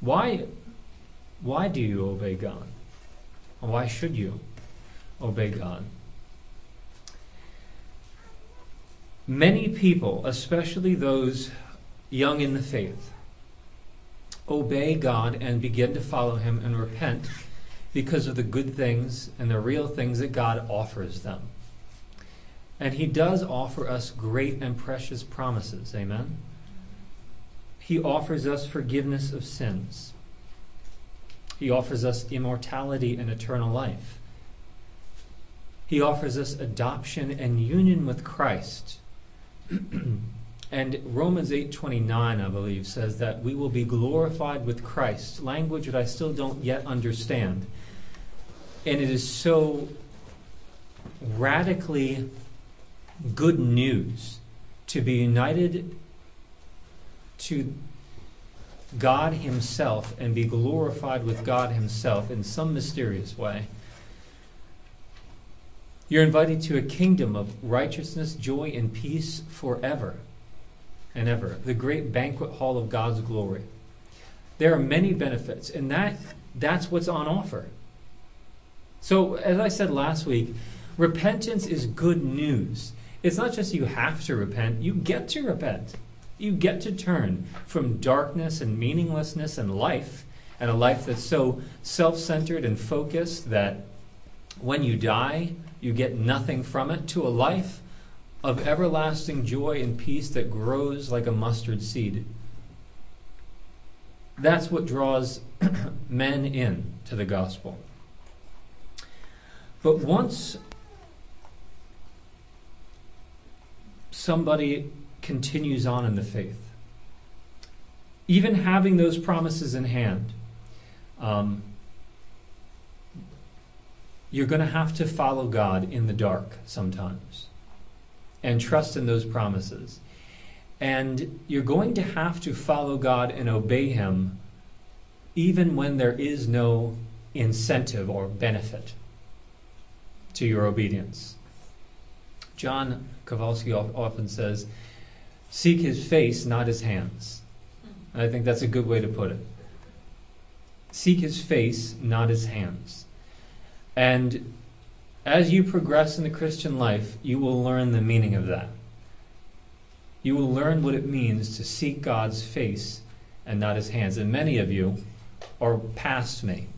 Why, why do you obey God? Why should you obey God? Many people, especially those young in the faith, obey God and begin to follow Him and repent because of the good things and the real things that God offers them. And He does offer us great and precious promises. Amen? He offers us forgiveness of sins. He offers us immortality and eternal life. He offers us adoption and union with Christ. and Romans 8:29 I believe says that we will be glorified with Christ, language that I still don't yet understand. And it is so radically good news to be united to God Himself and be glorified with God Himself in some mysterious way. You're invited to a kingdom of righteousness, joy, and peace forever and ever. The great banquet hall of God's glory. There are many benefits, and that, that's what's on offer. So, as I said last week, repentance is good news. It's not just you have to repent, you get to repent. You get to turn from darkness and meaninglessness and life, and a life that's so self centered and focused that when you die, you get nothing from it, to a life of everlasting joy and peace that grows like a mustard seed. That's what draws men in to the gospel. But once somebody continues on in the faith. Even having those promises in hand, um, you're going to have to follow God in the dark sometimes and trust in those promises. And you're going to have to follow God and obey Him even when there is no incentive or benefit to your obedience. John Kowalski often says, Seek his face, not his hands. And I think that's a good way to put it. Seek his face, not his hands. And as you progress in the Christian life, you will learn the meaning of that. You will learn what it means to seek God's face and not his hands. And many of you are past me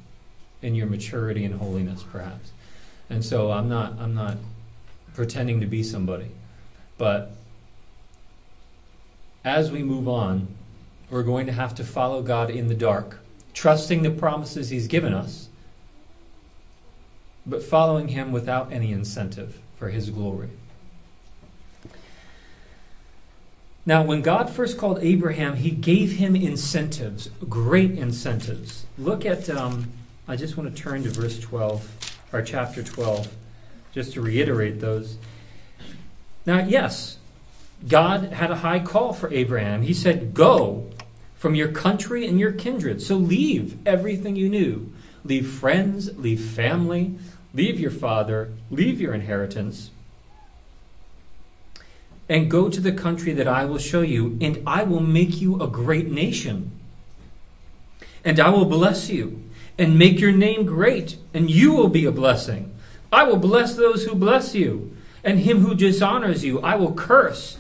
in your maturity and holiness, perhaps. And so I'm not I'm not pretending to be somebody. But as we move on, we're going to have to follow God in the dark, trusting the promises He's given us, but following Him without any incentive for His glory. Now, when God first called Abraham, He gave him incentives, great incentives. Look at, um, I just want to turn to verse 12, or chapter 12, just to reiterate those. Now, yes, God had a high call for Abraham. He said, Go from your country and your kindred. So leave everything you knew. Leave friends, leave family, leave your father, leave your inheritance, and go to the country that I will show you, and I will make you a great nation. And I will bless you and make your name great, and you will be a blessing. I will bless those who bless you, and him who dishonors you I will curse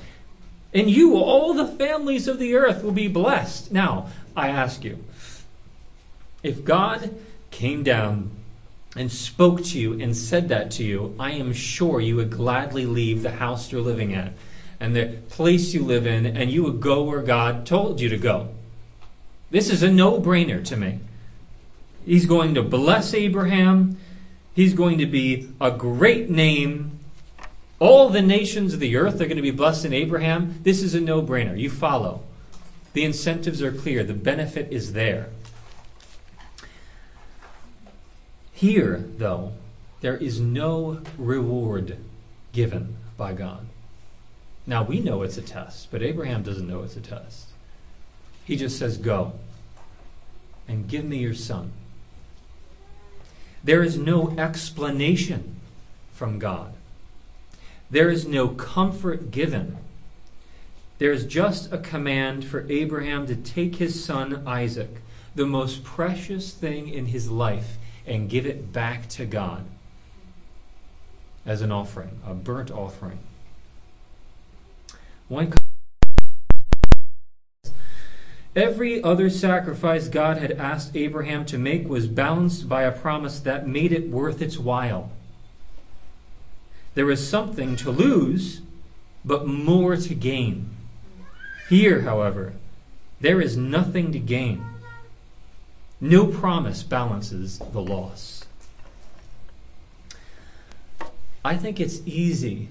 and you, all the families of the earth, will be blessed. Now, I ask you, if God came down and spoke to you and said that to you, I am sure you would gladly leave the house you're living at and the place you live in, and you would go where God told you to go. This is a no brainer to me. He's going to bless Abraham. He's going to be a great name all the nations of the earth are going to be blessed in Abraham. This is a no brainer. You follow. The incentives are clear, the benefit is there. Here, though, there is no reward given by God. Now, we know it's a test, but Abraham doesn't know it's a test. He just says, Go and give me your son. There is no explanation from God. There is no comfort given. There is just a command for Abraham to take his son Isaac, the most precious thing in his life and give it back to God as an offering, a burnt offering. One Every other sacrifice God had asked Abraham to make was balanced by a promise that made it worth its while. There was something to lose, but more to gain. Here, however, there is nothing to gain. No promise balances the loss. I think it's easy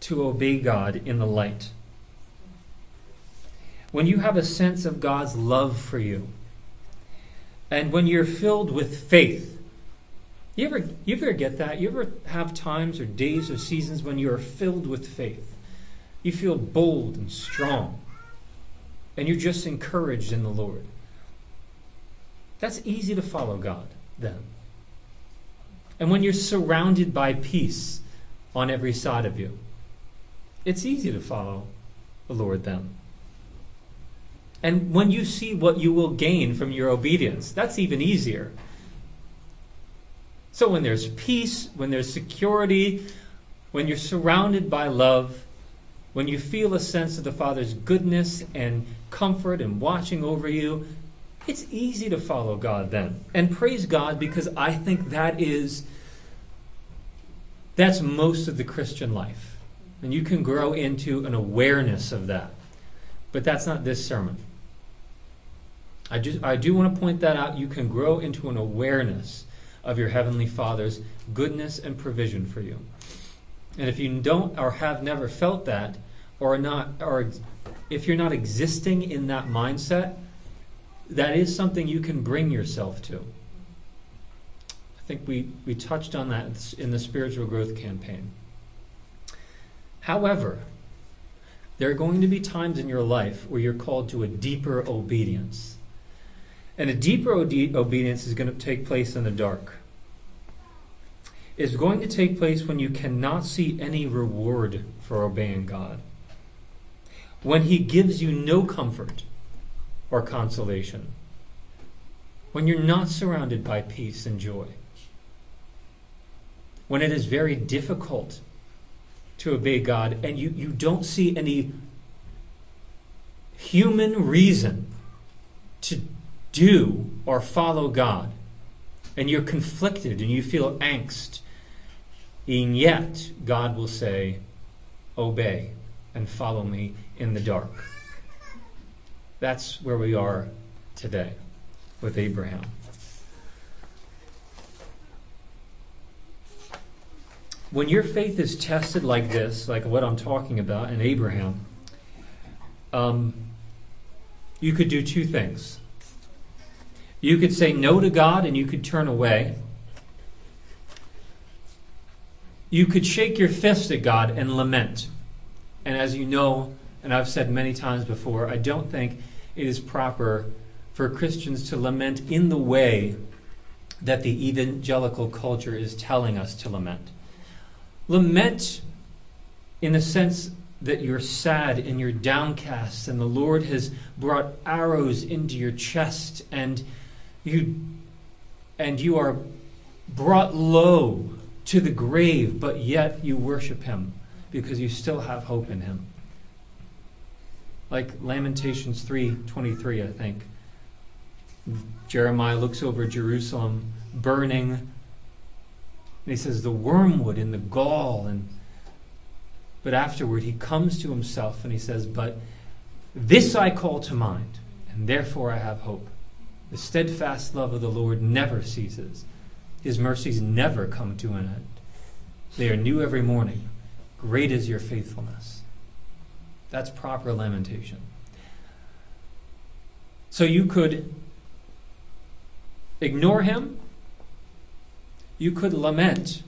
to obey God in the light when you have a sense of God's love for you, and when you're filled with faith, you ever, you ever get that? You ever have times or days or seasons when you are filled with faith? You feel bold and strong, and you're just encouraged in the Lord. That's easy to follow God then. And when you're surrounded by peace on every side of you, it's easy to follow the Lord then. And when you see what you will gain from your obedience, that's even easier. So when there's peace, when there's security, when you're surrounded by love, when you feel a sense of the Father's goodness and comfort and watching over you, it's easy to follow God then. And praise God because I think that is that's most of the Christian life. And you can grow into an awareness of that. But that's not this sermon. I, just, I do want to point that out. You can grow into an awareness of your Heavenly Father's goodness and provision for you. And if you don't or have never felt that, or not, or if you're not existing in that mindset, that is something you can bring yourself to. I think we, we touched on that in the spiritual growth campaign. However, there are going to be times in your life where you're called to a deeper obedience. And a deeper obedience is going to take place in the dark. It's going to take place when you cannot see any reward for obeying God. When He gives you no comfort or consolation. When you're not surrounded by peace and joy. When it is very difficult to obey God and you, you don't see any human reason to do or follow God, and you're conflicted and you feel angst, and yet God will say, Obey and follow me in the dark. That's where we are today with Abraham. When your faith is tested like this, like what I'm talking about in Abraham, um, you could do two things. You could say no to God and you could turn away. You could shake your fist at God and lament. And as you know, and I've said many times before, I don't think it is proper for Christians to lament in the way that the evangelical culture is telling us to lament. Lament in the sense that you're sad and you're downcast, and the Lord has brought arrows into your chest, and you and you are brought low to the grave, but yet you worship him because you still have hope in him. Like Lamentations 3:23, I think. Jeremiah looks over Jerusalem burning and he says the wormwood and the gall and but afterward he comes to himself and he says, "But this I call to mind, and therefore I have hope." The steadfast love of the Lord never ceases. His mercies never come to an end. They are new every morning. Great is your faithfulness. That's proper lamentation. So you could ignore him, you could lament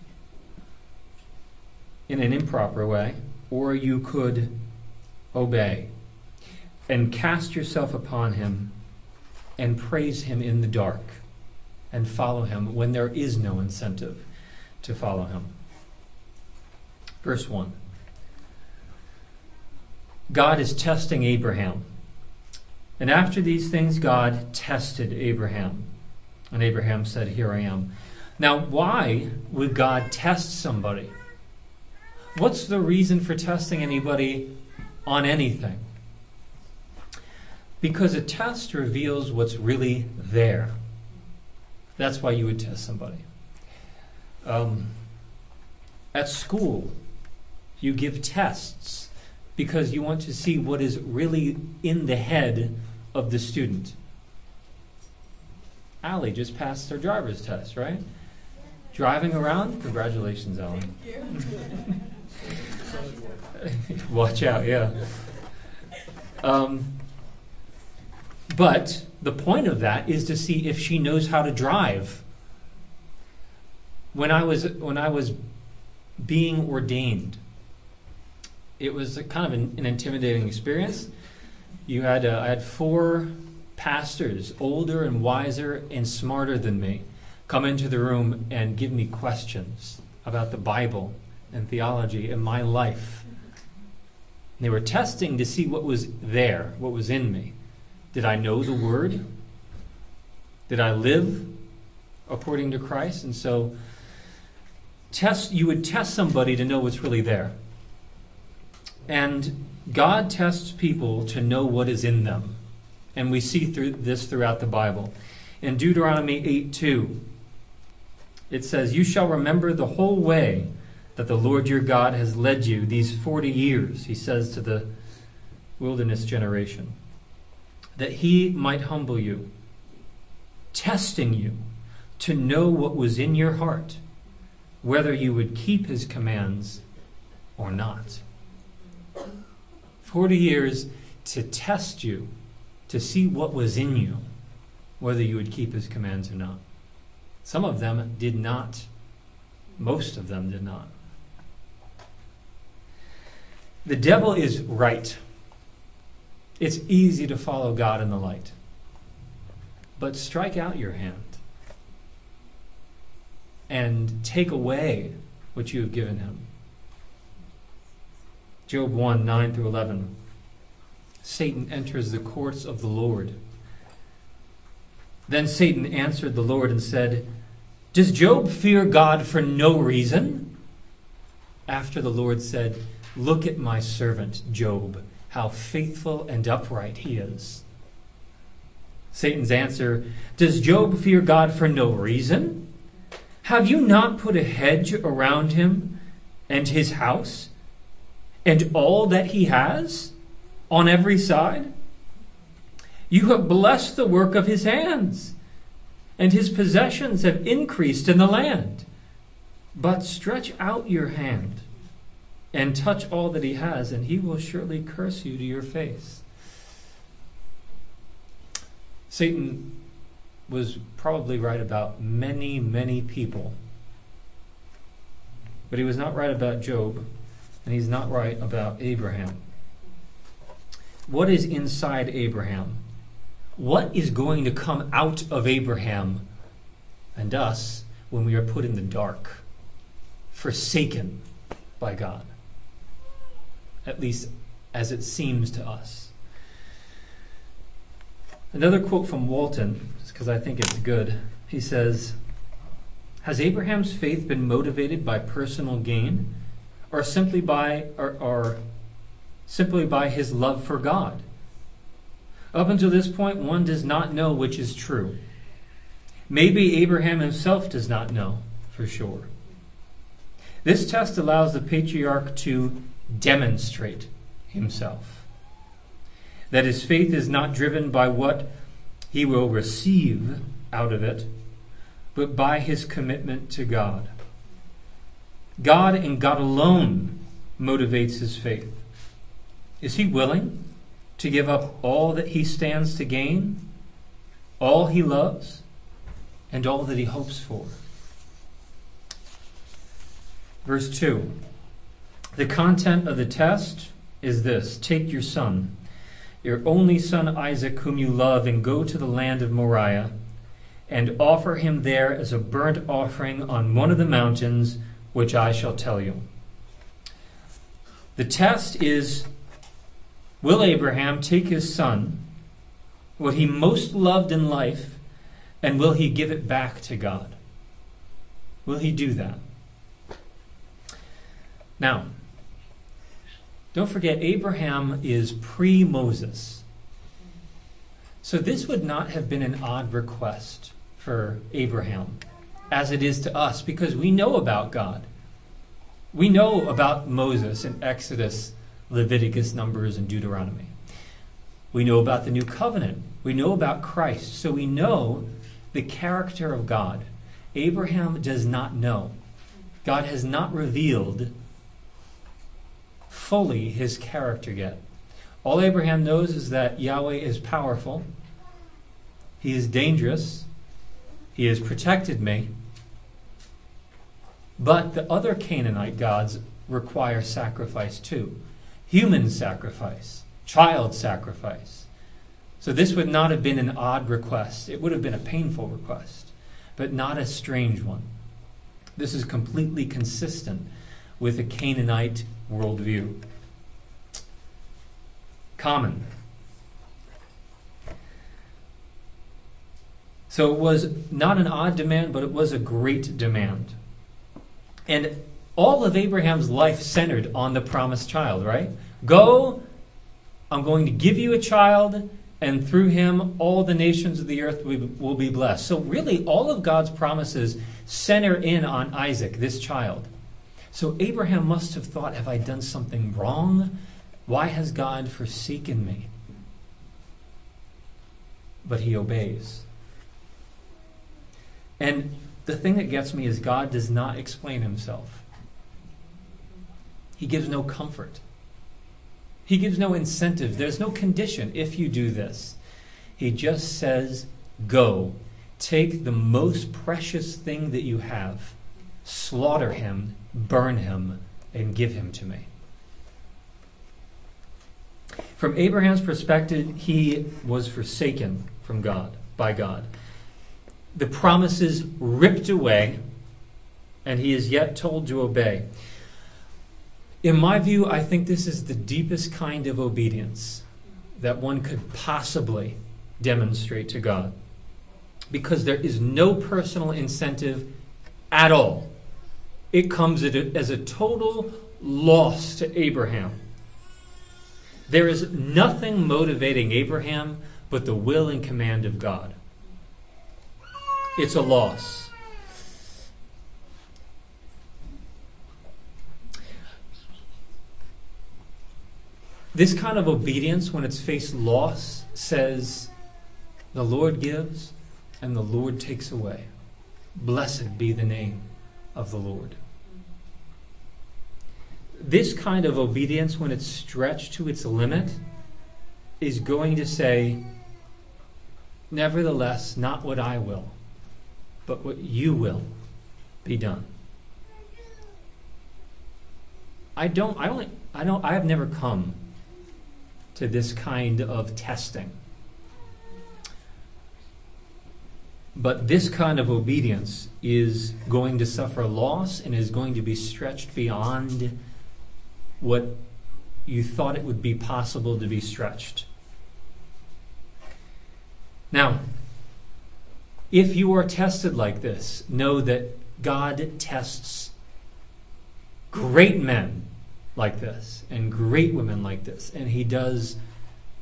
in an improper way, or you could obey and cast yourself upon him and praise Him in the dark and follow Him when there is no incentive to follow Him. Verse 1 God is testing Abraham. And after these things, God tested Abraham. And Abraham said, Here I am. Now, why would God test somebody? What's the reason for testing anybody on anything? Because a test reveals what's really there. That's why you would test somebody. Um, at school, you give tests because you want to see what is really in the head of the student. Allie just passed her driver's test, right? Driving around? Congratulations, Allie. Watch out, yeah. Um, but the point of that is to see if she knows how to drive. When I was when I was being ordained, it was kind of an, an intimidating experience. You had uh, I had four pastors, older and wiser and smarter than me, come into the room and give me questions about the Bible and theology and my life. They were testing to see what was there, what was in me. Did I know the Word? Did I live according to Christ? And so, test you would test somebody to know what's really there. And God tests people to know what is in them. And we see through this throughout the Bible. In Deuteronomy 8 2, it says, You shall remember the whole way that the Lord your God has led you these 40 years, he says to the wilderness generation, that he might humble you, testing you to know what was in your heart, whether you would keep his commands or not. 40 years to test you, to see what was in you, whether you would keep his commands or not. Some of them did not. Most of them did not. The devil is right. It's easy to follow God in the light. But strike out your hand and take away what you have given him. Job 1 9 through 11. Satan enters the courts of the Lord. Then Satan answered the Lord and said, Does Job fear God for no reason? After the Lord said, Look at my servant Job, how faithful and upright he is. Satan's answer Does Job fear God for no reason? Have you not put a hedge around him and his house and all that he has on every side? You have blessed the work of his hands, and his possessions have increased in the land. But stretch out your hand and touch all that he has, and he will surely curse you to your face. Satan was probably right about many, many people. But he was not right about Job, and he's not right about Abraham. What is inside Abraham? What is going to come out of Abraham and us when we are put in the dark, forsaken by God? At least as it seems to us. Another quote from Walton, because I think it's good. He says, Has Abraham's faith been motivated by personal gain or simply by or, or simply by his love for God? Up until this point, one does not know which is true. Maybe Abraham himself does not know for sure. This test allows the patriarch to demonstrate himself. That his faith is not driven by what he will receive out of it, but by his commitment to God. God and God alone motivates his faith. Is he willing to give up all that he stands to gain, all he loves, and all that he hopes for? Verse 2 the content of the test is this Take your son, your only son Isaac, whom you love, and go to the land of Moriah, and offer him there as a burnt offering on one of the mountains which I shall tell you. The test is Will Abraham take his son, what he most loved in life, and will he give it back to God? Will he do that? Now, don't forget, Abraham is pre Moses. So this would not have been an odd request for Abraham, as it is to us, because we know about God. We know about Moses in Exodus, Leviticus, Numbers, and Deuteronomy. We know about the new covenant. We know about Christ. So we know the character of God. Abraham does not know. God has not revealed fully his character yet. All Abraham knows is that Yahweh is powerful, he is dangerous, he has protected me. But the other Canaanite gods require sacrifice too human sacrifice, child sacrifice. So this would not have been an odd request. It would have been a painful request, but not a strange one. This is completely consistent with a Canaanite worldview. Common. So it was not an odd demand, but it was a great demand. And all of Abraham's life centered on the promised child, right? Go, I'm going to give you a child, and through him all the nations of the earth will be blessed. So, really, all of God's promises center in on Isaac, this child. So Abraham must have thought, Have I done something wrong? Why has God forsaken me? But he obeys. And the thing that gets me is God does not explain himself. He gives no comfort. He gives no incentive. There's no condition if you do this. He just says, Go. Take the most precious thing that you have, slaughter him, burn him, and give him to me. From Abraham's perspective, he was forsaken from God, by God. The promises ripped away, and he is yet told to obey. In my view, I think this is the deepest kind of obedience that one could possibly demonstrate to God. Because there is no personal incentive at all it comes as a total loss to Abraham. There is nothing motivating Abraham but the will and command of God. It's a loss. This kind of obedience, when it's faced loss, says, The Lord gives and the Lord takes away. Blessed be the name of the Lord. This kind of obedience, when it's stretched to its limit, is going to say, Nevertheless, not what I will, but what you will be done. I don't, I only, I don't, I have never come to this kind of testing. But this kind of obedience is going to suffer loss and is going to be stretched beyond what you thought it would be possible to be stretched. Now, if you are tested like this, know that God tests great men like this and great women like this, and He does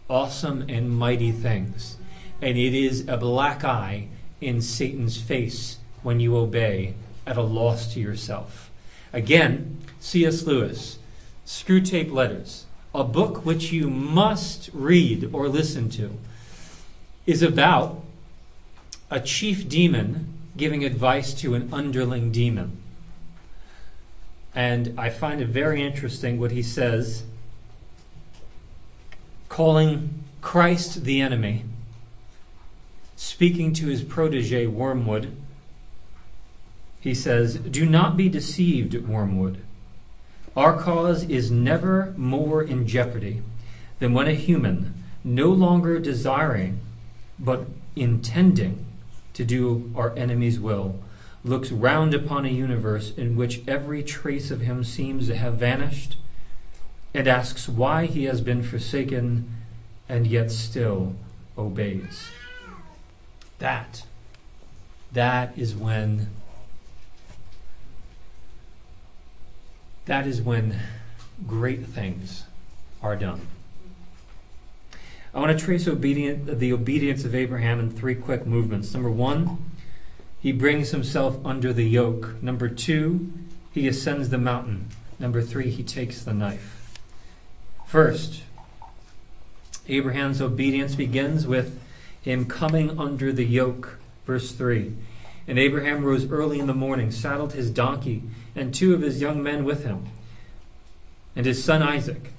awesome and mighty things. And it is a black eye in Satan's face when you obey at a loss to yourself. Again, C.S. Lewis, Screwtape Letters, a book which you must read or listen to, is about a chief demon giving advice to an underling demon. And I find it very interesting what he says, calling Christ the enemy speaking to his protege, Wormwood, he says, Do not be deceived, Wormwood. Our cause is never more in jeopardy than when a human, no longer desiring, but intending to do our enemy's will, looks round upon a universe in which every trace of him seems to have vanished, and asks why he has been forsaken and yet still obeys. That, that is when, that is when great things are done. I want to trace obedient, the obedience of Abraham in three quick movements. Number one, he brings himself under the yoke. Number two, he ascends the mountain. Number three, he takes the knife. First, Abraham's obedience begins with him coming under the yoke. Verse 3. And Abraham rose early in the morning, saddled his donkey, and two of his young men with him, and his son Isaac.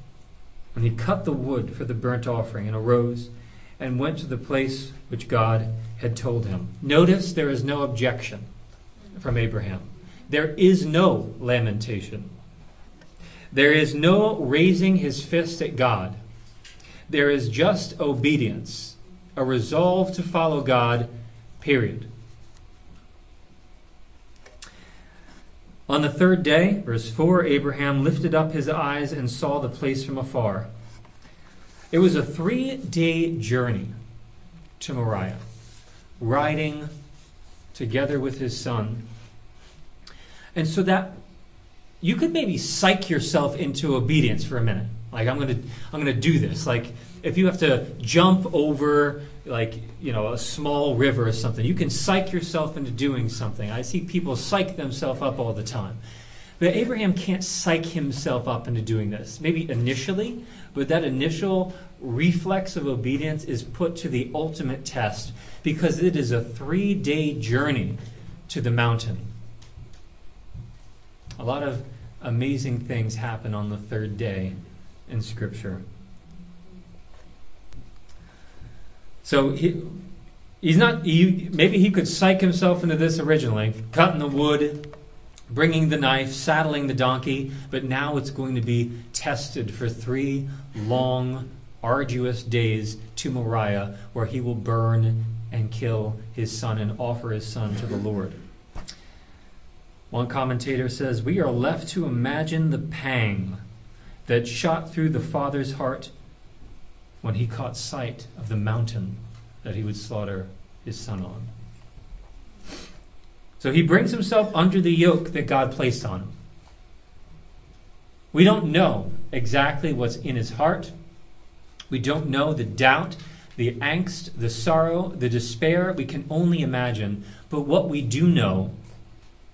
And he cut the wood for the burnt offering, and arose and went to the place which God had told him. Notice there is no objection from Abraham. There is no lamentation. There is no raising his fist at God. There is just obedience, a resolve to follow God, period. On the third day, verse 4, Abraham lifted up his eyes and saw the place from afar. It was a three day journey to Moriah, riding together with his son. And so that you could maybe psych yourself into obedience for a minute. Like I'm gonna I'm gonna do this. Like if you have to jump over like you know a small river or something, you can psych yourself into doing something. I see people psych themselves up all the time. But Abraham can't psych himself up into doing this. Maybe initially, but that initial reflex of obedience is put to the ultimate test because it is a three day journey to the mountain. A lot of amazing things happen on the third day in Scripture. So he, he's not, he, maybe he could psych himself into this originally, cutting the wood, bringing the knife, saddling the donkey, but now it's going to be tested for three long, arduous days to Moriah, where he will burn and kill his son and offer his son to the Lord. One commentator says, We are left to imagine the pang that shot through the father's heart when he caught sight of the mountain that he would slaughter his son on. So he brings himself under the yoke that God placed on him. We don't know exactly what's in his heart. We don't know the doubt, the angst, the sorrow, the despair. We can only imagine. But what we do know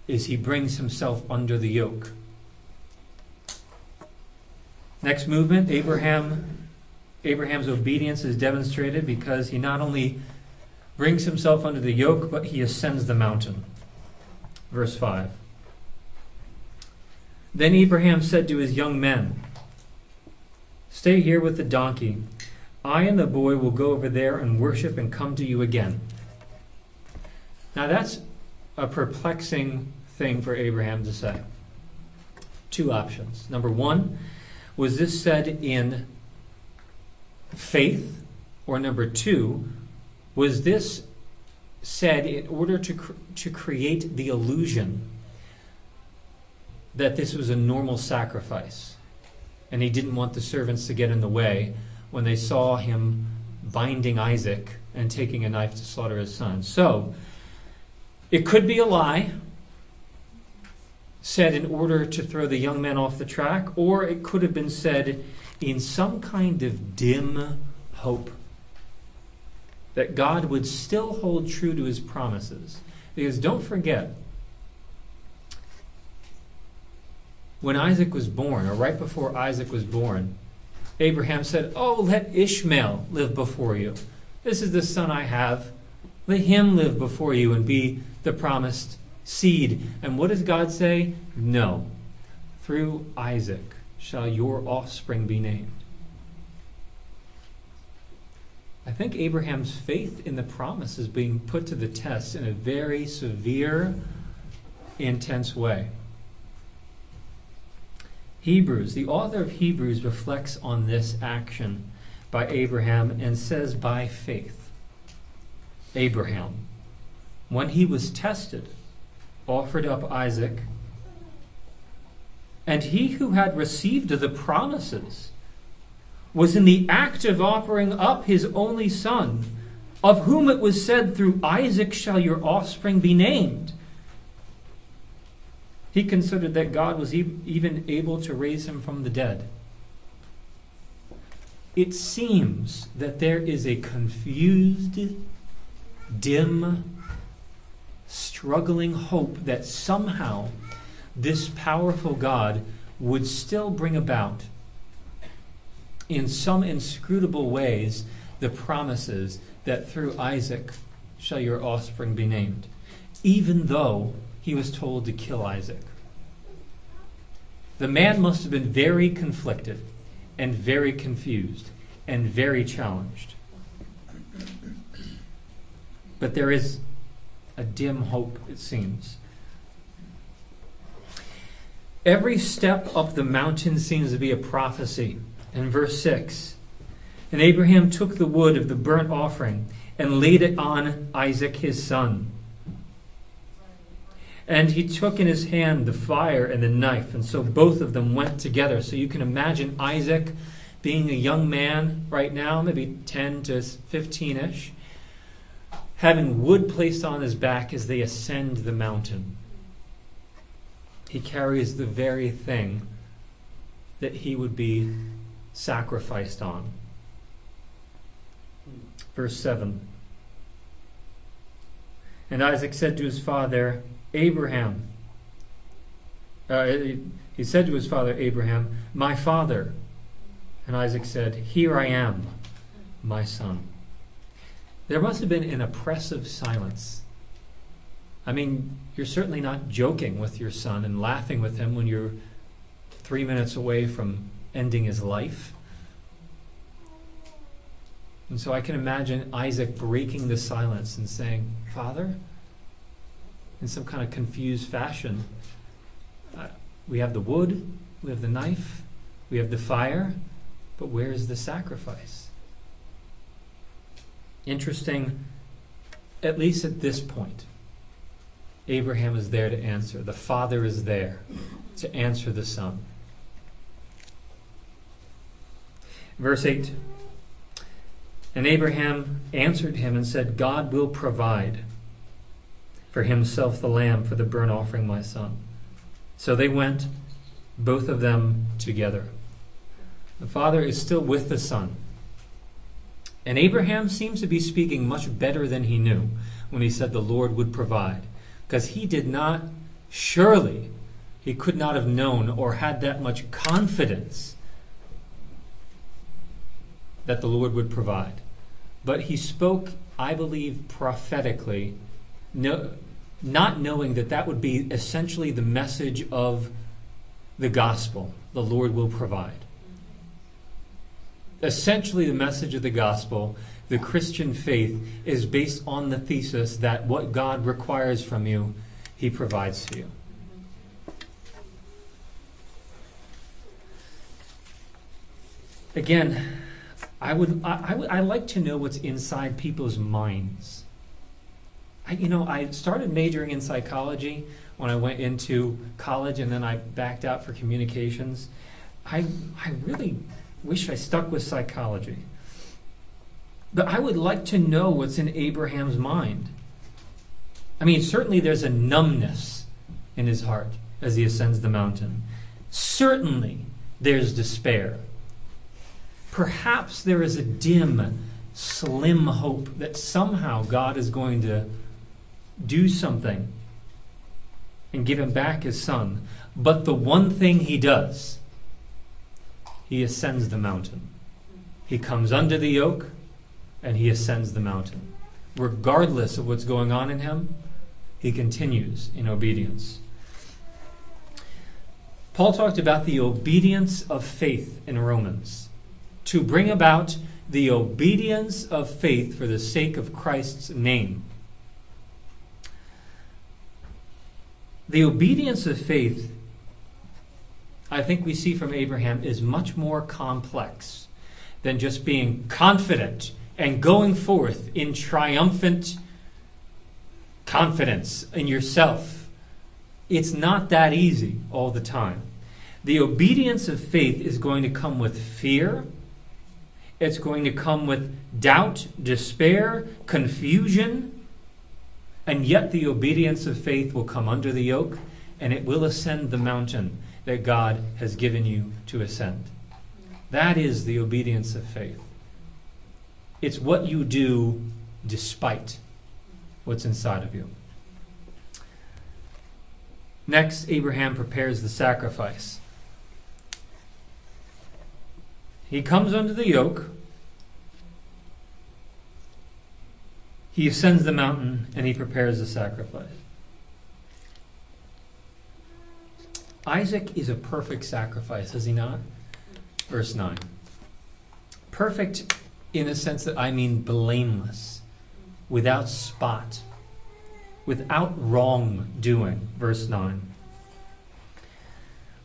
is he brings himself under the yoke. Next movement, Abraham Abraham's obedience is demonstrated because he not only brings himself under the yoke, but he ascends the mountain. Verse 5. Then Abraham said to his young men, Stay here with the donkey. I and the boy will go over there and worship and come to you again. Now that's a perplexing thing for Abraham to say. Two options. Number one, was this said in faith? Or number two, was this said in order to, cr- to create the illusion that this was a normal sacrifice? And he didn't want the servants to get in the way when they saw him binding Isaac and taking a knife to slaughter his son. So, it could be a lie said in order to throw the young men off the track, or it could have been said in some kind of dim hope that God would still hold true to his promises. Because don't forget, when Isaac was born, or right before Isaac was born, Abraham said, Oh, let Ishmael live before you. This is the son I have. Let him live before you and be the promised seed. And what does God say? No. Through Isaac shall your offspring be named. I think Abraham's faith in the promise is being put to the test in a very severe, intense way. Hebrews, the author of Hebrews reflects on this action by Abraham and says, by faith, Abraham, when he was tested, offered up Isaac. And he who had received the promises was in the act of offering up his only son, of whom it was said, Through Isaac shall your offspring be named. He considered that God was even able to raise him from the dead. It seems that there is a confused, dim, struggling hope that somehow this powerful God would still bring about, in some inscrutable ways, the promises that through Isaac shall your offspring be named, even though he was told to kill Isaac. The man must have been very conflicted and very confused and very challenged. But there is a dim hope, it seems. Every step up the mountain seems to be a prophecy. In verse 6, and Abraham took the wood of the burnt offering and laid it on Isaac his son. And he took in his hand the fire and the knife, and so both of them went together. So you can imagine Isaac being a young man right now, maybe 10 to 15 ish, having wood placed on his back as they ascend the mountain. He carries the very thing that he would be sacrificed on. Verse 7 And Isaac said to his father, Abraham, uh, he said to his father Abraham, My father. And Isaac said, Here I am, my son. There must have been an oppressive silence. I mean, you're certainly not joking with your son and laughing with him when you're three minutes away from ending his life. And so I can imagine Isaac breaking the silence and saying, Father, in some kind of confused fashion, uh, we have the wood, we have the knife, we have the fire, but where is the sacrifice? Interesting, at least at this point, Abraham is there to answer. The father is there to answer the son. Verse 8 And Abraham answered him and said, God will provide for himself the lamb for the burnt offering, my son. So they went, both of them together. The Father is still with the Son. And Abraham seems to be speaking much better than he knew when he said the Lord would provide. Because he did not, surely, he could not have known or had that much confidence that the Lord would provide. But he spoke, I believe, prophetically, no, not knowing that that would be essentially the message of the gospel the Lord will provide essentially the message of the gospel, the Christian faith, is based on the thesis that what God requires from you, He provides to you. Again, I would I, I, I like to know what's inside people's minds. I, you know, I started majoring in psychology when I went into college, and then I backed out for communications. I I really wish I stuck with psychology. But I would like to know what's in Abraham's mind. I mean, certainly there's a numbness in his heart as he ascends the mountain. Certainly there's despair. Perhaps there is a dim, slim hope that somehow God is going to do something and give him back his son. But the one thing he does he ascends the mountain. He comes under the yoke and he ascends the mountain. Regardless of what's going on in him, he continues in obedience. Paul talked about the obedience of faith in Romans to bring about the obedience of faith for the sake of Christ's name. The obedience of faith I think we see from Abraham is much more complex than just being confident and going forth in triumphant confidence in yourself. It's not that easy all the time. The obedience of faith is going to come with fear It's going to come with doubt, despair, confusion, and yet the obedience of faith will come under the yoke and it will ascend the mountain that God has given you to ascend. That is the obedience of faith. It's what you do despite what's inside of you. Next, Abraham prepares the sacrifice. He comes under the yoke. He ascends the mountain and he prepares the sacrifice. Isaac is a perfect sacrifice, is he not? Verse 9. Perfect in the sense that I mean blameless, without spot, without wrongdoing. Verse 9.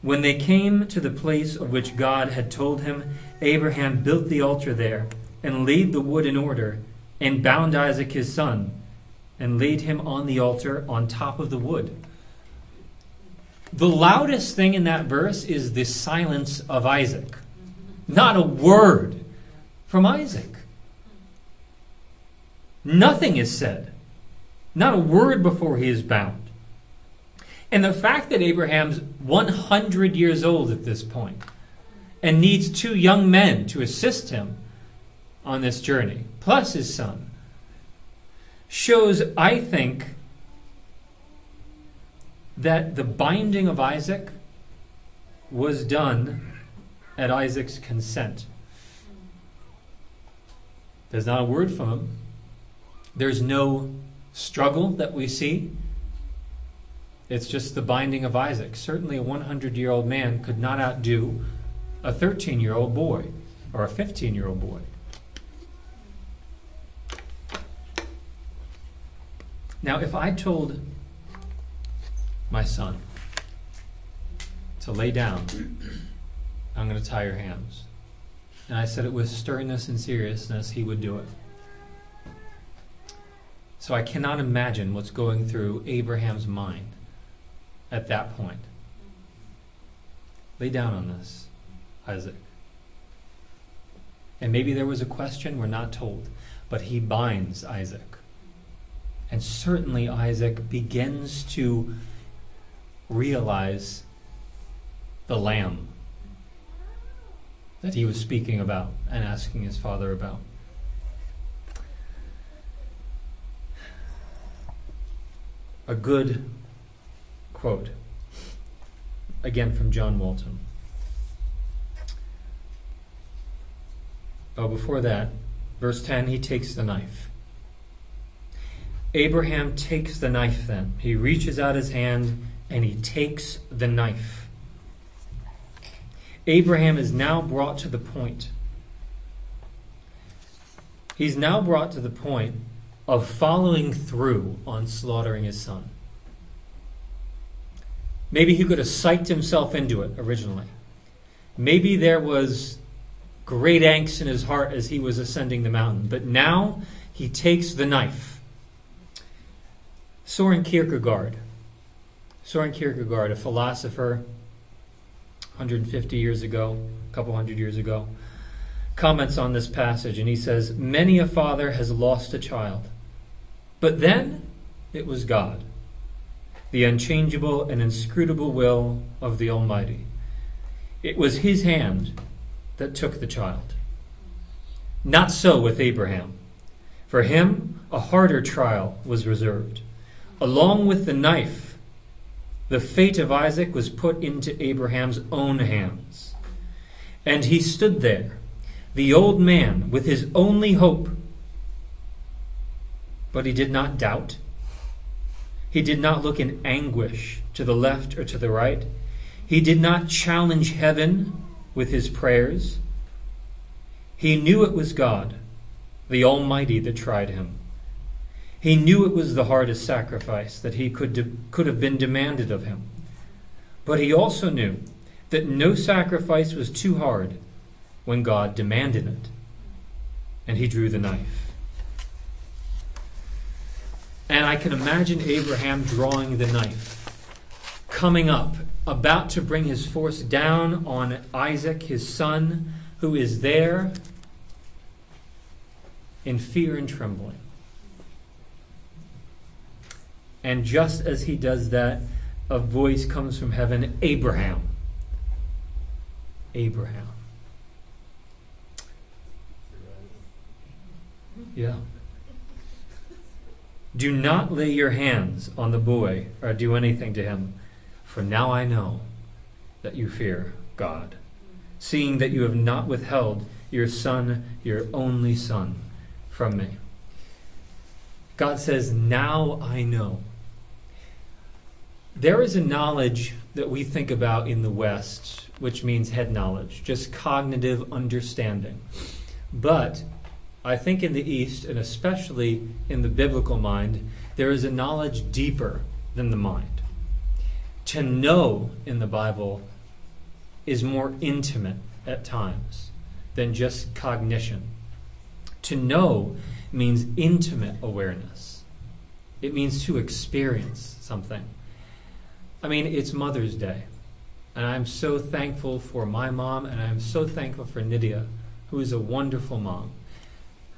When they came to the place of which God had told him, Abraham built the altar there, and laid the wood in order, and bound Isaac his son, and laid him on the altar on top of the wood. The loudest thing in that verse is the silence of Isaac. Not a word from Isaac. Nothing is said. Not a word before he is bound. And the fact that Abraham's 100 years old at this point and needs two young men to assist him on this journey, plus his son, shows, I think, that the binding of Isaac was done at Isaac's consent. There's not a word from him. There's no struggle that we see. It's just the binding of Isaac. Certainly, a 100 year old man could not outdo a 13 year old boy or a 15 year old boy. Now, if I told my son to lay down, I'm going to tie your hands. And I said it with sternness and seriousness, he would do it. So I cannot imagine what's going through Abraham's mind at that point. Lay down on this, Isaac. And maybe there was a question, we're not told, but he binds Isaac. And certainly Isaac begins to realize the lamb that he was speaking about and asking his father about. A good quote, again from John Walton. Oh, before that, verse 10, he takes the knife. Abraham takes the knife then. He reaches out his hand and he takes the knife. Abraham is now brought to the point. He's now brought to the point of following through on slaughtering his son. Maybe he could have psyched himself into it originally. Maybe there was great angst in his heart as he was ascending the mountain. But now he takes the knife. Soren Kierkegaard Soren Kierkegaard, a philosopher 150 years ago, a couple hundred years ago, comments on this passage and he says, Many a father has lost a child, but then it was God, the unchangeable and inscrutable will of the Almighty. It was his hand that took the child. Not so with Abraham. For him, a harder trial was reserved. Along with the knife the fate of Isaac was put into Abraham's own hands. And he stood there, the old man, with his only hope. But he did not doubt. He did not look in anguish to the left or to the right. He did not challenge heaven with his prayers. He knew it was God, the Almighty, that tried him. He knew it was the hardest sacrifice that he could, de- could have been demanded of him. But he also knew that no sacrifice was too hard when God demanded it. And he drew the knife. And I can imagine Abraham drawing the knife, coming up, about to bring his force down on Isaac, his son, who is there in fear and trembling. And just as he does that, a voice comes from heaven Abraham. Abraham. Yeah. Do not lay your hands on the boy or do anything to him, for now I know that you fear God, seeing that you have not withheld your son, your only son, from me. God says, Now I know. There is a knowledge that we think about in the West, which means head knowledge, just cognitive understanding. But I think in the East, and especially in the biblical mind, there is a knowledge deeper than the mind. To know in the Bible is more intimate at times than just cognition. To know means intimate awareness, it means to experience something. I mean, it's Mother's Day, and I'm so thankful for my mom, and I'm so thankful for Nydia, who is a wonderful mom.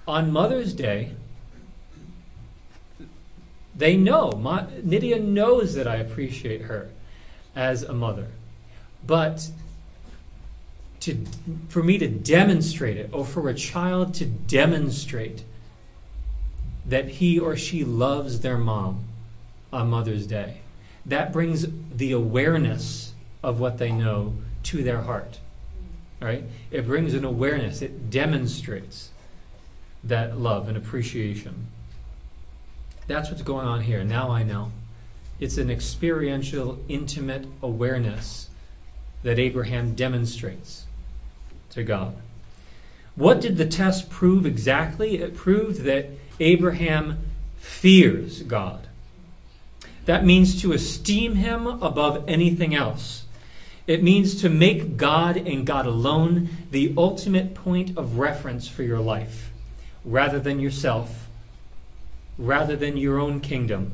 On Mother's Day, they know, my, Nydia knows that I appreciate her as a mother. But to, for me to demonstrate it, or for a child to demonstrate that he or she loves their mom on Mother's Day, that brings the awareness of what they know to their heart. Right? It brings an awareness, it demonstrates that love and appreciation. That's what's going on here. Now I know. It's an experiential, intimate awareness that Abraham demonstrates to God. What did the test prove exactly? It proved that Abraham fears God. That means to esteem him above anything else. It means to make God and God alone the ultimate point of reference for your life, rather than yourself, rather than your own kingdom.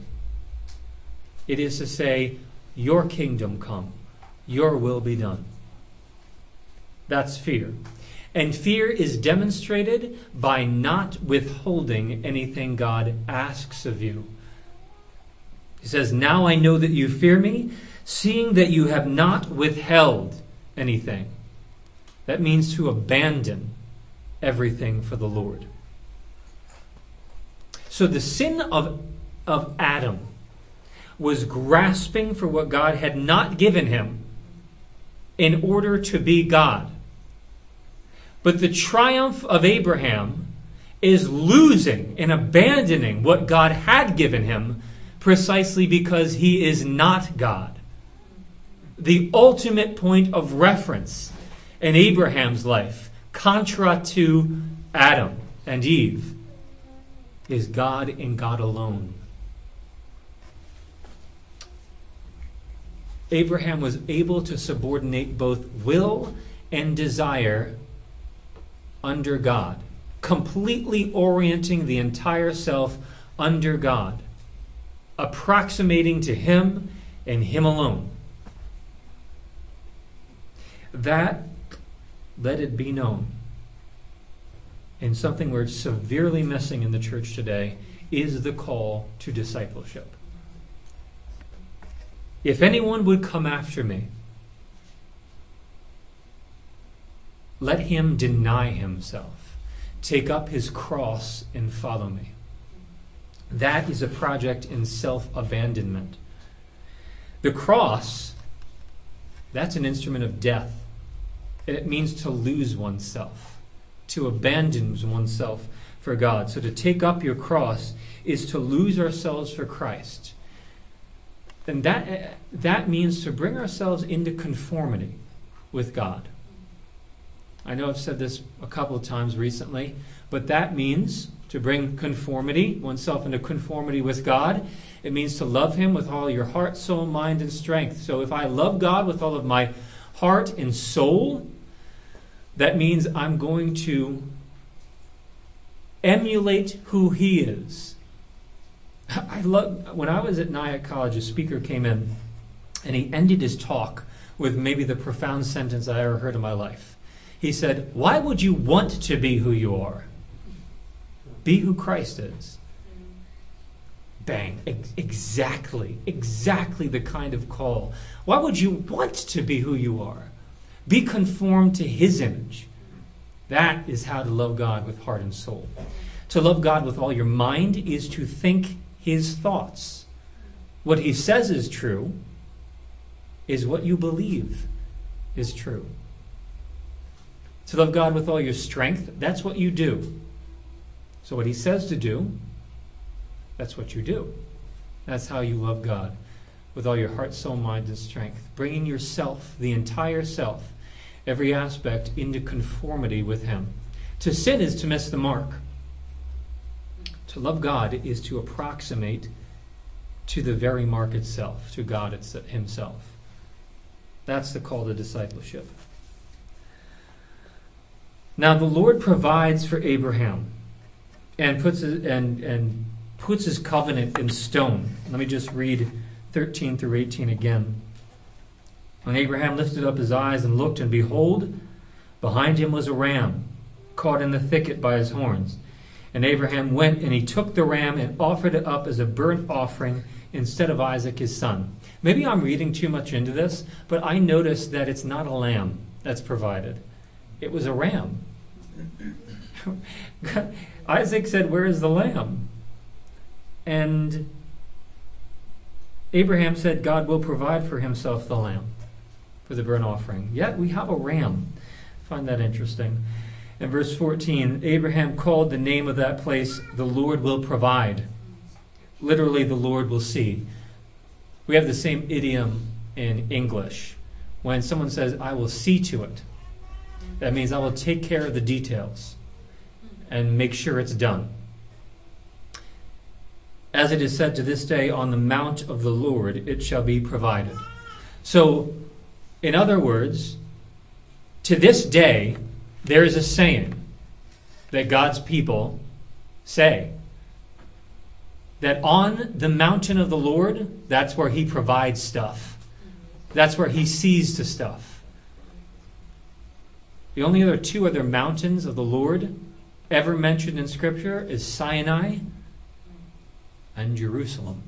It is to say, Your kingdom come, your will be done. That's fear. And fear is demonstrated by not withholding anything God asks of you. He says, Now I know that you fear me, seeing that you have not withheld anything. That means to abandon everything for the Lord. So the sin of, of Adam was grasping for what God had not given him in order to be God. But the triumph of Abraham is losing and abandoning what God had given him precisely because he is not God. The ultimate point of reference in Abraham's life, contra to Adam and Eve, is God and God alone. Abraham was able to subordinate both will and desire under God, completely orienting the entire self under God, approximating to Him and Him alone. That, let it be known, and something we're severely missing in the church today, is the call to discipleship. If anyone would come after me, let him deny himself, take up his cross, and follow me. That is a project in self abandonment. The cross, that's an instrument of death. It means to lose oneself, to abandon oneself for God. So to take up your cross is to lose ourselves for Christ And that, that means to bring ourselves into conformity with God. I know I've said this a couple of times recently, but that means to bring conformity, oneself into conformity with God. It means to love Him with all your heart, soul, mind, and strength. So if I love God with all of my heart and soul, that means I'm going to emulate who He is I love when I was at Nyack College, a speaker came in and he ended his talk with maybe the profound sentence I ever heard in my life. He said, Why would you want to be who you are? Be who Christ is. Bang. Ex- exactly. Exactly the kind of call. Why would you want to be who you are? Be conformed to his image. That is how to love God with heart and soul. To love God with all your mind is to think his thoughts. What he says is true is what you believe is true. To love God with all your strength, that's what you do. So, what he says to do, that's what you do. That's how you love God with all your heart, soul, mind, and strength. Bringing yourself, the entire self, every aspect, into conformity with Him. To sin is to miss the mark. To love God is to approximate to the very mark itself, to God Himself. That's the call to discipleship. Now the Lord provides for Abraham and puts his, and and puts his covenant in stone. Let me just read 13 through 18 again. When Abraham lifted up his eyes and looked, and behold, behind him was a ram caught in the thicket by his horns. And Abraham went and he took the ram and offered it up as a burnt offering instead of Isaac his son. Maybe I'm reading too much into this, but I notice that it's not a lamb that's provided, it was a ram. Isaac said, Where is the lamb? And Abraham said, God will provide for himself the lamb for the burnt offering. Yet we have a ram. Find that interesting. In verse 14, Abraham called the name of that place, the Lord will provide. Literally, the Lord will see. We have the same idiom in English. When someone says, I will see to it, that means I will take care of the details and make sure it's done. As it is said to this day, on the mount of the Lord it shall be provided. So, in other words, to this day, there is a saying that God's people say that on the mountain of the Lord, that's where He provides stuff. That's where He sees to stuff. The only other two other mountains of the Lord ever mentioned in Scripture is Sinai and Jerusalem.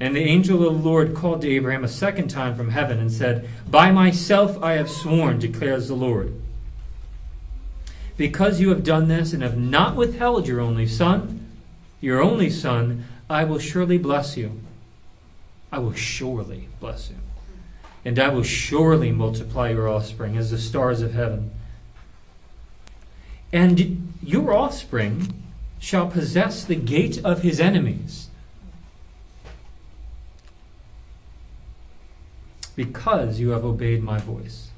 And the angel of the Lord called to Abraham a second time from heaven and said, By myself I have sworn, declares the Lord. Because you have done this and have not withheld your only son, your only son, I will surely bless you. I will surely bless you and I will surely multiply your offspring as the stars of heaven. And your offspring shall possess the gate of his enemies. Because you have obeyed my voice.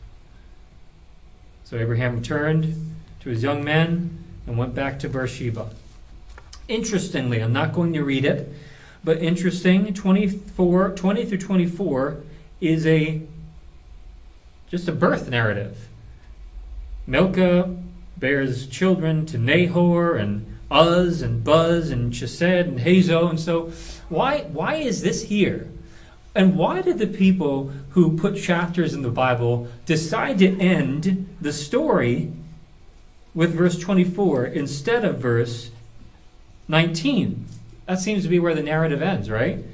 So Abraham returned to his young men and went back to Beersheba. Interestingly, I'm not going to read it, but interesting, 24, 20 through 24 is a just a birth narrative. Milcah bears children to Nahor and Uz and Buz and Chesed and Hazo, and so why why is this here? And why did the people who put chapters in the Bible decide to end the story with verse 24 instead of verse 19? That seems to be where the narrative ends, right?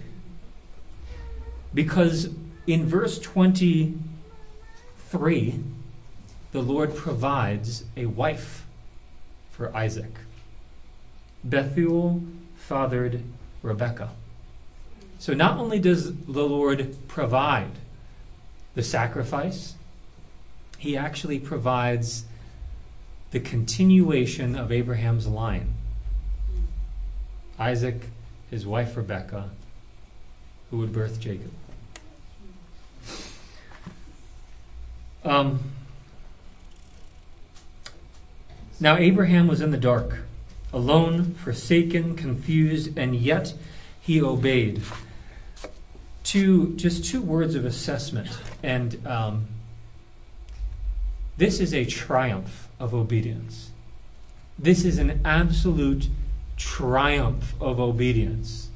Because in verse 23, the Lord provides a wife for Isaac. Bethuel fathered Rebekah. So not only does the Lord provide the sacrifice, he actually provides the continuation of Abraham's line. Isaac, his wife Rebekah, who would birth Jacob. Um, now, Abraham was in the dark, alone, forsaken, confused, and yet he obeyed. Two, just two words of assessment. And um, this is a triumph of obedience. This is an absolute triumph of obedience.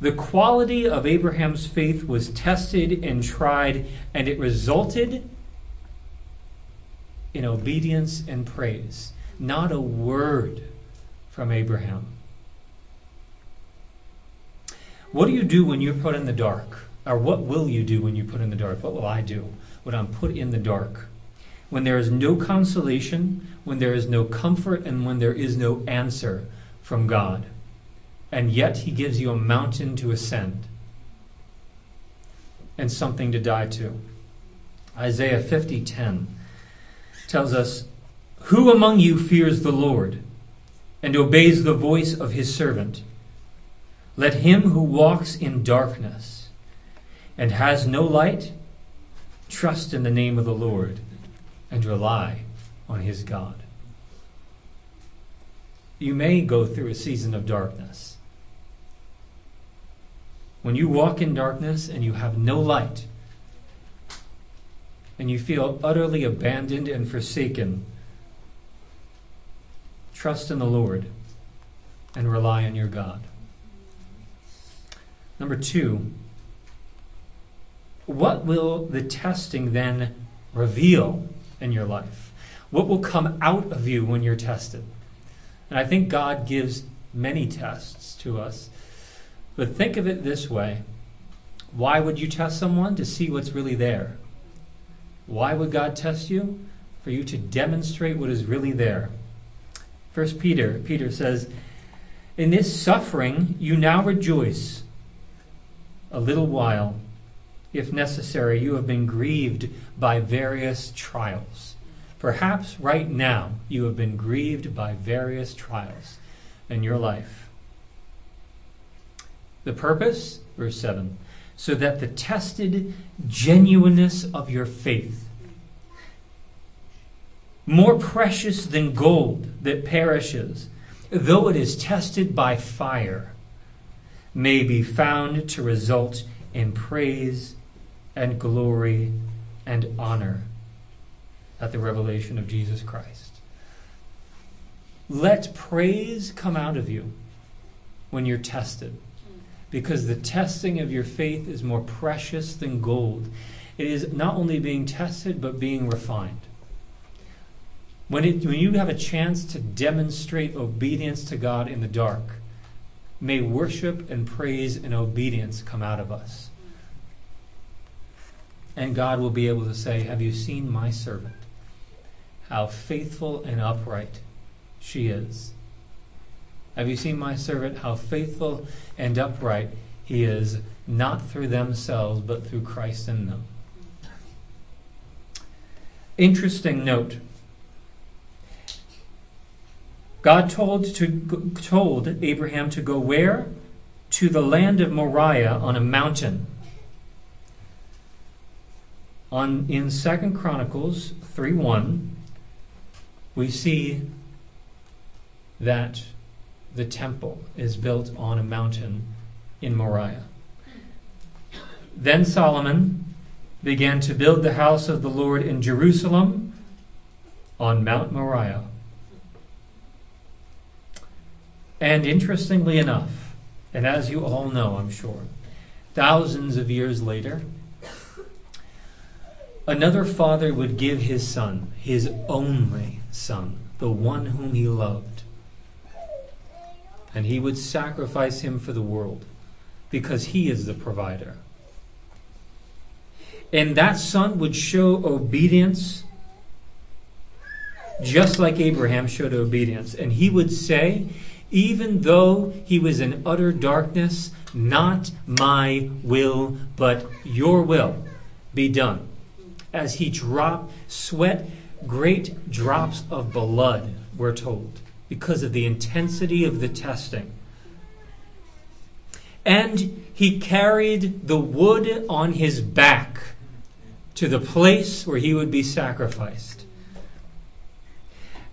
The quality of Abraham's faith was tested and tried, and it resulted in obedience and praise. Not a word from Abraham. What do you do when you're put in the dark? Or what will you do when you're put in the dark? What will I do when I'm put in the dark? When there is no consolation, when there is no comfort, and when there is no answer from God. And yet He gives you a mountain to ascend and something to die to. Isaiah 50:10 tells us, "Who among you fears the Lord and obeys the voice of his servant? Let him who walks in darkness and has no light trust in the name of the Lord and rely on his God." You may go through a season of darkness. When you walk in darkness and you have no light, and you feel utterly abandoned and forsaken, trust in the Lord and rely on your God. Number two, what will the testing then reveal in your life? What will come out of you when you're tested? And I think God gives many tests to us. But think of it this way why would you test someone? To see what's really there. Why would God test you? For you to demonstrate what is really there. First Peter, Peter says, In this suffering you now rejoice a little while. If necessary, you have been grieved by various trials. Perhaps right now you have been grieved by various trials in your life. The purpose, verse 7, so that the tested genuineness of your faith, more precious than gold that perishes, though it is tested by fire, may be found to result in praise and glory and honor at the revelation of Jesus Christ. Let praise come out of you when you're tested because the testing of your faith is more precious than gold. It is not only being tested, but being refined. When, it, when you have a chance to demonstrate obedience to God in the dark, may worship and praise and obedience come out of us. And God will be able to say, Have you seen my servant? How faithful and upright she is. Have you seen my servant, how faithful and upright he is, not through themselves, but through Christ in them? Interesting note. God told, to, told Abraham to go where? To the land of Moriah on a mountain. On, in 2 Chronicles 3 1, we see that the temple is built on a mountain in Moriah. Then Solomon began to build the house of the Lord in Jerusalem on Mount Moriah. And interestingly enough, and as you all know, I'm sure, thousands of years later, another father would give his son, his only son, the one whom he loved and he would sacrifice him for the world because he is the provider. And that son would show obedience just like Abraham showed obedience. And he would say, even though he was in utter darkness, not my will, but your will be done. As he dropped, sweat great drops of blood, we're told because of the intensity of the testing. And he carried the wood on his back to the place where he would be sacrificed.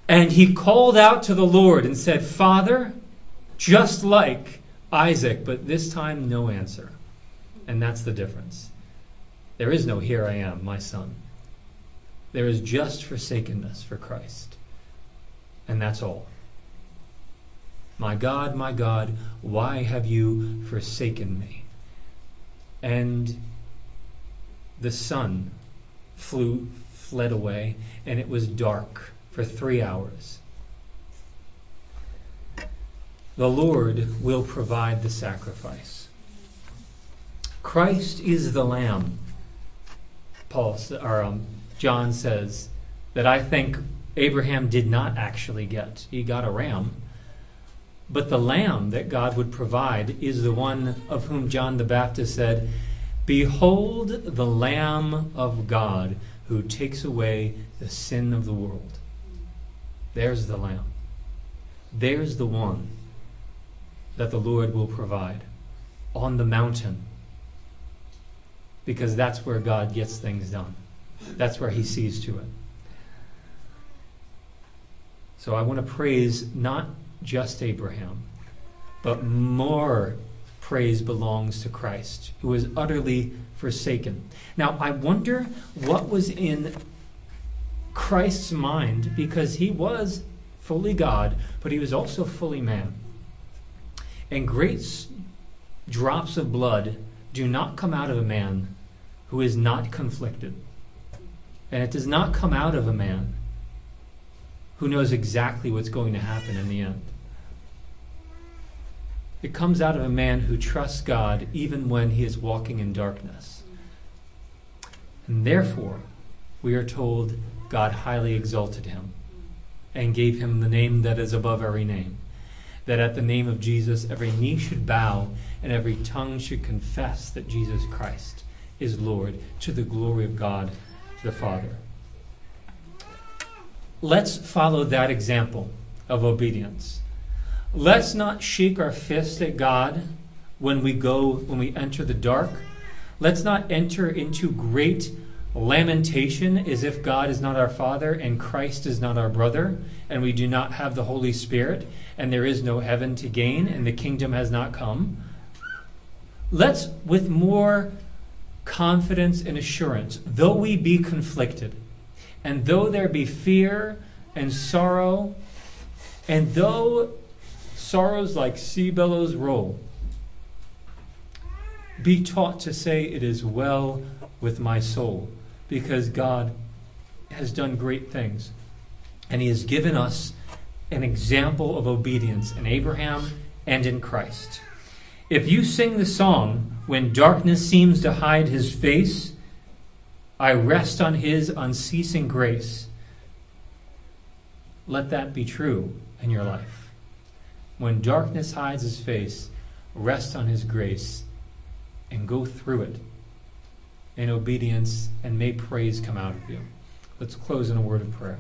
And he called out to the Lord and said, Father, just like Isaac, but this time no answer. And that's the difference. There is no here I am, my son. There is just forsakenness for Christ. And that's all. My God, my God, why have you forsaken me? And the sun flew, fled away, and it was dark for three hours. The Lord will provide the sacrifice. Christ is the Lamb. Paul or um, John says that I think Abraham did not actually get. He got a ram, but the lamb that God would provide is the one of whom John the Baptist said, "Behold the Lamb of God who takes away the sin of the world." There's the lamb. There's the one that the Lord will provide on the mountain. Because that's where God gets things done. That's where he sees to it. So I want to praise not just Abraham, but more praise belongs to Christ, who was utterly forsaken. Now, I wonder what was in Christ's mind, because he was fully God, but he was also fully man. And great drops of blood do not come out of a man who is not conflicted. And it does not come out of a man who knows exactly what's going to happen in the end. It comes out of a man who trusts God even when he is walking in darkness. And therefore, we are told God highly exalted him and gave him the name that is above every name that at the name of Jesus every knee should bow and every tongue should confess that Jesus Christ is Lord to the glory of God the Father. Let's follow that example of obedience. Let's not shake our fist at God when we go, when we enter the dark. Let's not enter into great lamentation as if God is not our Father and Christ is not our brother and we do not have the Holy Spirit and there is no heaven to gain, and the kingdom has not come. Let's, with more confidence and assurance, though we be conflicted, and though there be fear and sorrow, and though sorrows like sea billows roll, be taught to say, It is well with my soul, because God has done great things, and He has given us an example of obedience in Abraham and in Christ. If you sing the song, When Darkness Seems to Hide His Face, I rest on His unceasing grace. Let that be true in your life. When darkness hides His face, rest on His grace and go through it in obedience, and may praise come out of you. Let's close in a word of prayer.